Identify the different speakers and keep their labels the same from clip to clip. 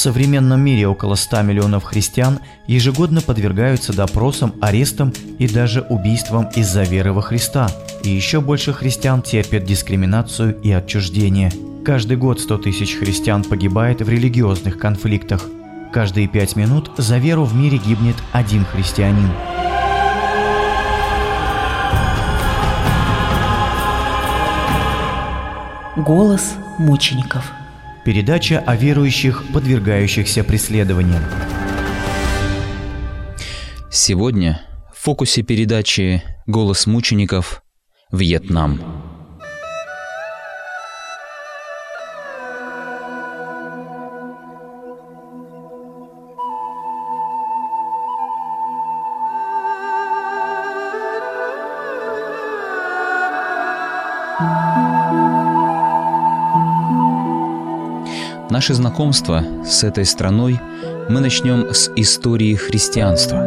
Speaker 1: современном мире около 100 миллионов христиан ежегодно подвергаются допросам, арестам и даже убийствам из-за веры во Христа. И еще больше христиан терпят дискриминацию и отчуждение. Каждый год 100 тысяч христиан погибает в религиозных конфликтах. Каждые пять минут за веру в мире гибнет один христианин.
Speaker 2: Голос мучеников.
Speaker 1: Передача о верующих, подвергающихся преследованиям.
Speaker 3: Сегодня в фокусе передачи «Голос мучеников. Вьетнам». Наше знакомство с этой страной мы начнем с истории христианства.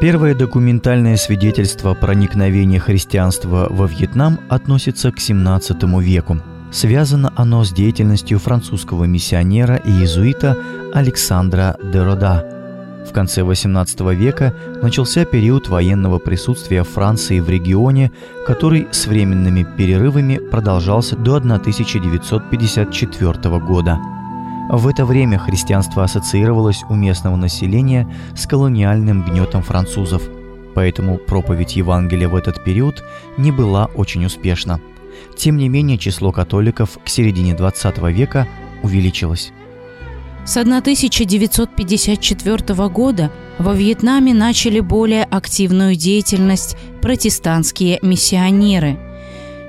Speaker 1: Первое документальное свидетельство проникновения христианства во Вьетнам относится к XVII веку. Связано оно с деятельностью французского миссионера и иезуита Александра де Рода – в конце XVIII века начался период военного присутствия Франции в регионе, который с временными перерывами продолжался до 1954 года. В это время христианство ассоциировалось у местного населения с колониальным гнетом французов, поэтому проповедь Евангелия в этот период не была очень успешна. Тем не менее, число католиков к середине XX века увеличилось.
Speaker 2: С 1954 года во Вьетнаме начали более активную деятельность протестантские миссионеры.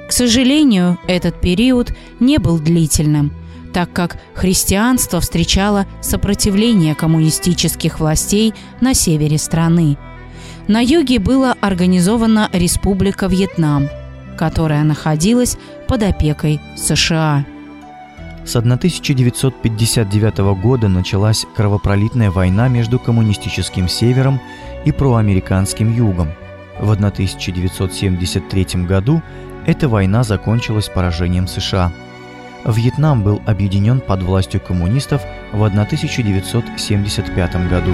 Speaker 2: К сожалению, этот период не был длительным, так как христианство встречало сопротивление коммунистических властей на севере страны. На юге была организована Республика Вьетнам, которая находилась под опекой США.
Speaker 1: С 1959 года началась кровопролитная война между коммунистическим севером и проамериканским югом. В 1973 году эта война закончилась поражением США. Вьетнам был объединен под властью коммунистов в 1975 году.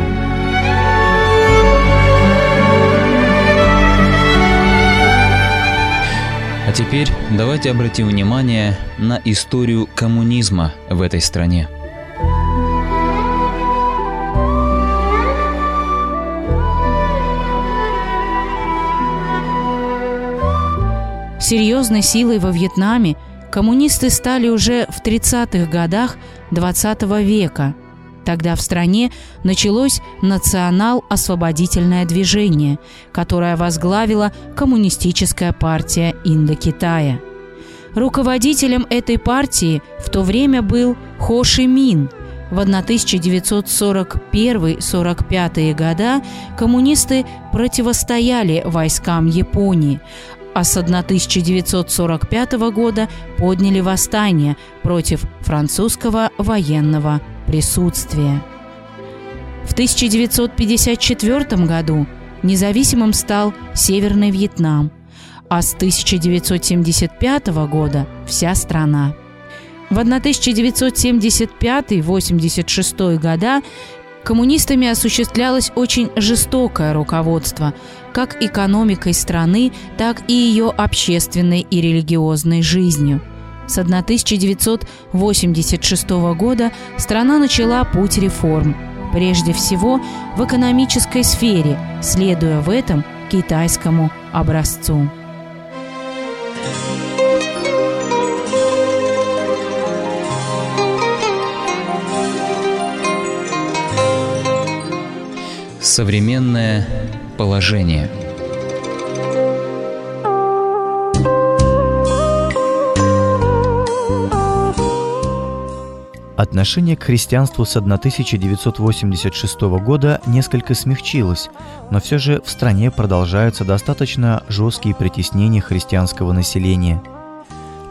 Speaker 3: А теперь давайте обратим внимание на историю коммунизма в этой стране.
Speaker 2: Серьезной силой во Вьетнаме коммунисты стали уже в 30-х годах 20 века – Тогда в стране началось национал-освободительное движение, которое возглавила Коммунистическая партия Индокитая. Руководителем этой партии в то время был Хо Ши Мин. В 1941-45 года коммунисты противостояли войскам Японии, а с 1945 года подняли восстание против французского военного присутствие. В 1954 году независимым стал Северный Вьетнам, а с 1975 года вся страна. В 1975-86 года коммунистами осуществлялось очень жестокое руководство как экономикой страны, так и ее общественной и религиозной жизнью – с 1986 года страна начала путь реформ, прежде всего в экономической сфере, следуя в этом китайскому образцу.
Speaker 3: Современное положение –
Speaker 1: Отношение к христианству с 1986 года несколько смягчилось, но все же в стране продолжаются достаточно жесткие притеснения христианского населения.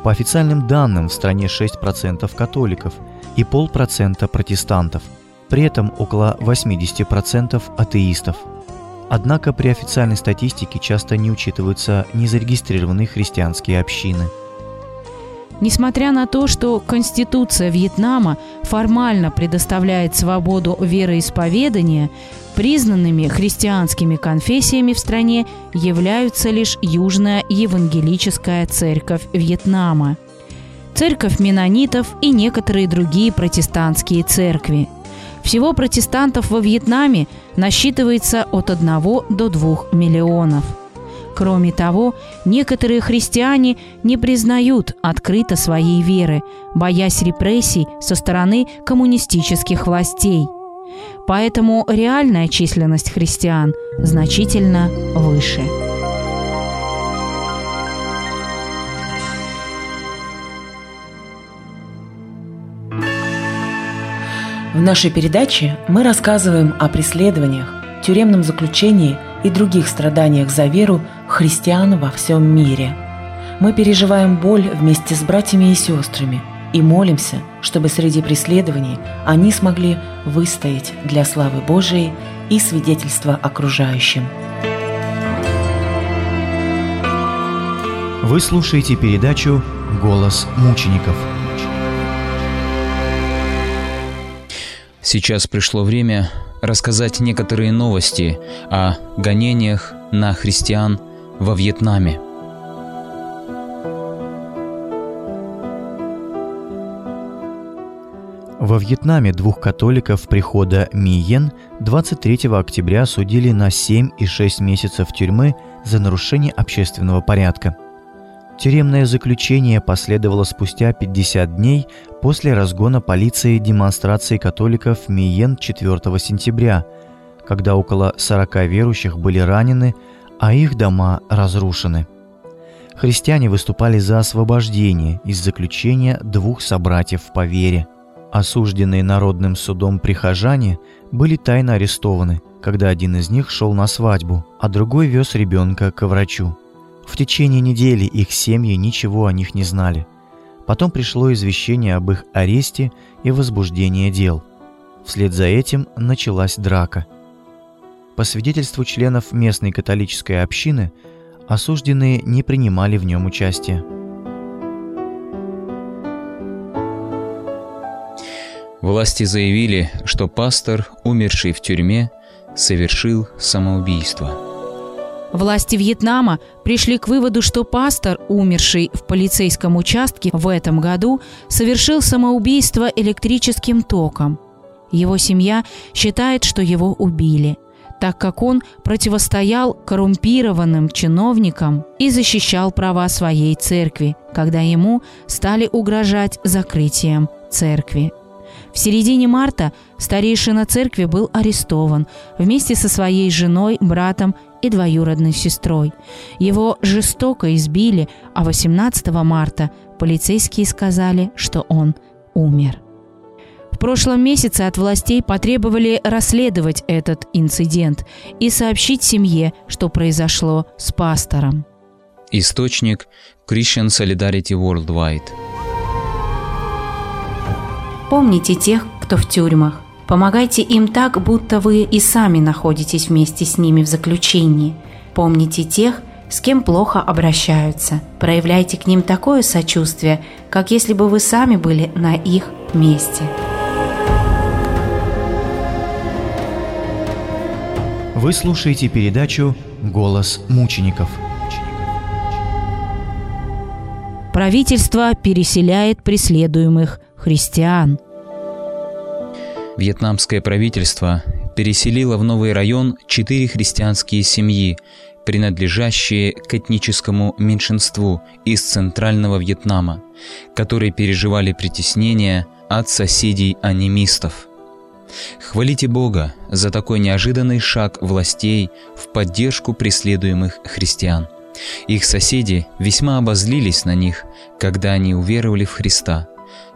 Speaker 1: По официальным данным, в стране 6% католиков и полпроцента протестантов, при этом около 80% атеистов. Однако при официальной статистике часто не учитываются незарегистрированные христианские общины –
Speaker 2: Несмотря на то, что Конституция Вьетнама формально предоставляет свободу вероисповедания, признанными христианскими конфессиями в стране являются лишь Южная Евангелическая Церковь Вьетнама, Церковь Менонитов и некоторые другие протестантские церкви. Всего протестантов во Вьетнаме насчитывается от 1 до 2 миллионов – Кроме того, некоторые христиане не признают открыто своей веры, боясь репрессий со стороны коммунистических властей. Поэтому реальная численность христиан значительно выше.
Speaker 4: В нашей передаче мы рассказываем о преследованиях, тюремном заключении и других страданиях за веру христиан во всем мире. Мы переживаем боль вместе с братьями и сестрами и молимся, чтобы среди преследований они смогли выстоять для славы Божией и свидетельства окружающим.
Speaker 1: Вы слушаете передачу «Голос мучеников».
Speaker 3: Сейчас пришло время рассказать некоторые новости о гонениях на христиан во Вьетнаме.
Speaker 1: Во Вьетнаме двух католиков прихода Миен 23 октября судили на 7 и 6 месяцев тюрьмы за нарушение общественного порядка. Тюремное заключение последовало спустя 50 дней после разгона полиции демонстрации католиков Миен 4 сентября, когда около 40 верующих были ранены, а их дома разрушены. Христиане выступали за освобождение из заключения двух собратьев по вере. Осужденные народным судом прихожане были тайно арестованы, когда один из них шел на свадьбу, а другой вез ребенка к врачу. В течение недели их семьи ничего о них не знали. Потом пришло извещение об их аресте и возбуждении дел. Вслед за этим началась драка – по свидетельству членов местной католической общины, осужденные не принимали в нем участие.
Speaker 3: Власти заявили, что пастор, умерший в тюрьме, совершил самоубийство.
Speaker 2: Власти Вьетнама пришли к выводу, что пастор, умерший в полицейском участке в этом году, совершил самоубийство электрическим током. Его семья считает, что его убили – так как он противостоял коррумпированным чиновникам и защищал права своей церкви, когда ему стали угрожать закрытием церкви. В середине марта старейшина церкви был арестован вместе со своей женой, братом и двоюродной сестрой. Его жестоко избили, а 18 марта полицейские сказали, что он умер прошлом месяце от властей потребовали расследовать этот инцидент и сообщить семье, что произошло с пастором.
Speaker 3: Источник Christian Solidarity Worldwide.
Speaker 2: Помните тех, кто в тюрьмах. Помогайте им так, будто вы и сами находитесь вместе с ними в заключении. Помните тех, с кем плохо обращаются. Проявляйте к ним такое сочувствие, как если бы вы сами были на их месте.
Speaker 1: Вы слушаете передачу «Голос мучеников».
Speaker 2: Правительство переселяет преследуемых христиан.
Speaker 3: Вьетнамское правительство переселило в новый район четыре христианские семьи, принадлежащие к этническому меньшинству из Центрального Вьетнама, которые переживали притеснение от соседей-анимистов – Хвалите Бога за такой неожиданный шаг властей в поддержку преследуемых христиан. Их соседи весьма обозлились на них, когда они уверовали в Христа.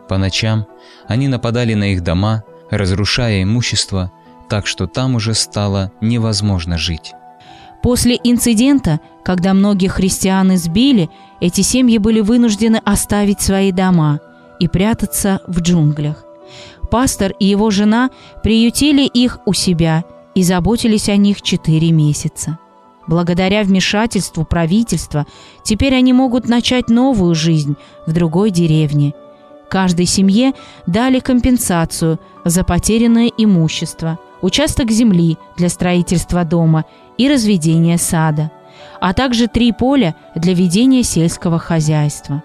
Speaker 3: По ночам они нападали на их дома, разрушая имущество, так что там уже стало невозможно жить.
Speaker 2: После инцидента, когда многих христиан избили, эти семьи были вынуждены оставить свои дома и прятаться в джунглях пастор и его жена приютили их у себя и заботились о них четыре месяца. Благодаря вмешательству правительства теперь они могут начать новую жизнь в другой деревне. Каждой семье дали компенсацию за потерянное имущество, участок земли для строительства дома и разведения сада, а также три поля для ведения сельского хозяйства.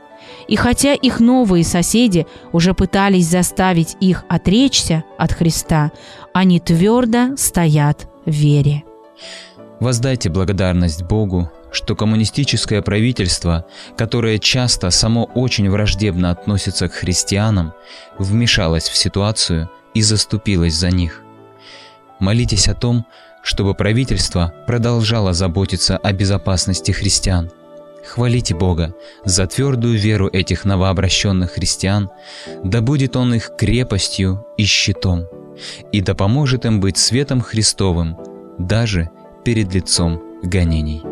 Speaker 2: И хотя их новые соседи уже пытались заставить их отречься от Христа, они твердо стоят в вере.
Speaker 3: Воздайте благодарность Богу, что коммунистическое правительство, которое часто само очень враждебно относится к христианам, вмешалось в ситуацию и заступилось за них. Молитесь о том, чтобы правительство продолжало заботиться о безопасности христиан. Хвалите Бога за твердую веру этих новообращенных христиан, да будет Он их крепостью и щитом, и да поможет им быть светом Христовым даже перед лицом гонений.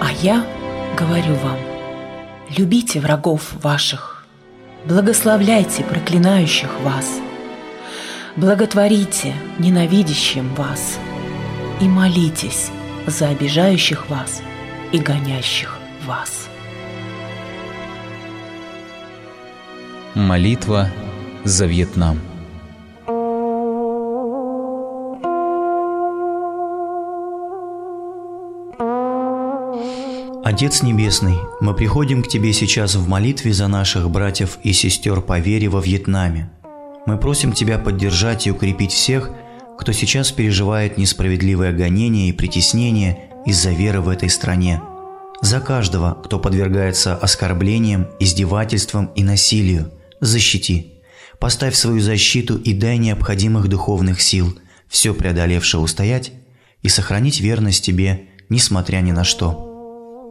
Speaker 4: А я говорю вам, любите врагов ваших, благословляйте проклинающих вас, благотворите ненавидящим вас и молитесь за обижающих вас и гонящих вас.
Speaker 3: Молитва за Вьетнам.
Speaker 1: Отец Небесный, мы приходим к Тебе сейчас в молитве за наших братьев и сестер по вере во Вьетнаме. Мы просим Тебя поддержать и укрепить всех, кто сейчас переживает несправедливое гонение и притеснение из-за веры в этой стране. За каждого, кто подвергается оскорблениям, издевательствам и насилию, защити – Поставь свою защиту и дай необходимых духовных сил, все преодолевшее устоять и сохранить верность Тебе, несмотря ни на что.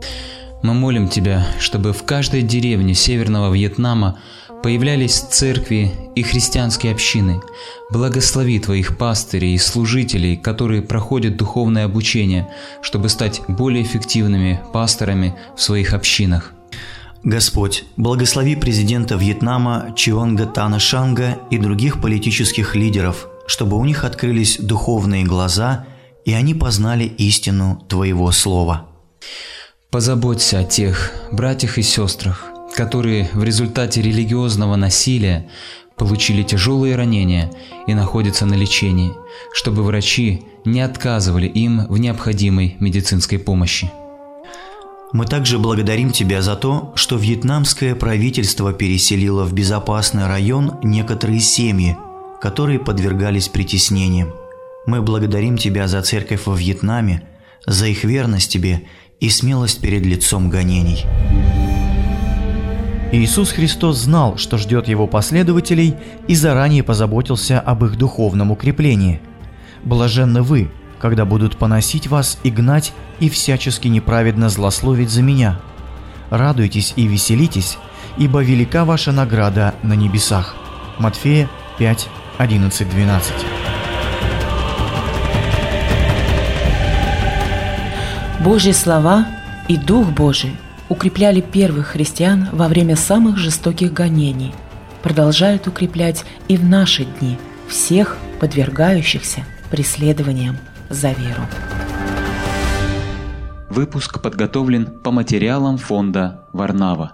Speaker 3: Мы молим Тебя, чтобы в каждой деревне Северного Вьетнама появлялись церкви и христианские общины. Благослови Твоих пастырей и служителей, которые проходят духовное обучение, чтобы стать более эффективными пасторами в своих общинах.
Speaker 1: Господь, благослови президента Вьетнама Чионга Тана Шанга и других политических лидеров, чтобы у них открылись духовные глаза, и они познали истину Твоего Слова.
Speaker 3: Позаботься о тех братьях и сестрах, которые в результате религиозного насилия получили тяжелые ранения и находятся на лечении, чтобы врачи не отказывали им в необходимой медицинской помощи.
Speaker 1: Мы также благодарим Тебя за то, что вьетнамское правительство переселило в безопасный район некоторые семьи, которые подвергались притеснениям. Мы благодарим Тебя за церковь во Вьетнаме, за их верность Тебе и смелость перед лицом гонений. Иисус Христос знал, что ждет Его последователей и заранее позаботился об их духовном укреплении. Блаженны вы, когда будут поносить вас и гнать, и всячески неправедно злословить за меня. Радуйтесь и веселитесь, ибо велика ваша награда на небесах». Матфея 5, 11, 12.
Speaker 4: Божьи слова и Дух Божий укрепляли первых христиан во время самых жестоких гонений, продолжают укреплять и в наши дни всех подвергающихся преследованиям за веру.
Speaker 3: Выпуск подготовлен по материалам фонда Варнава.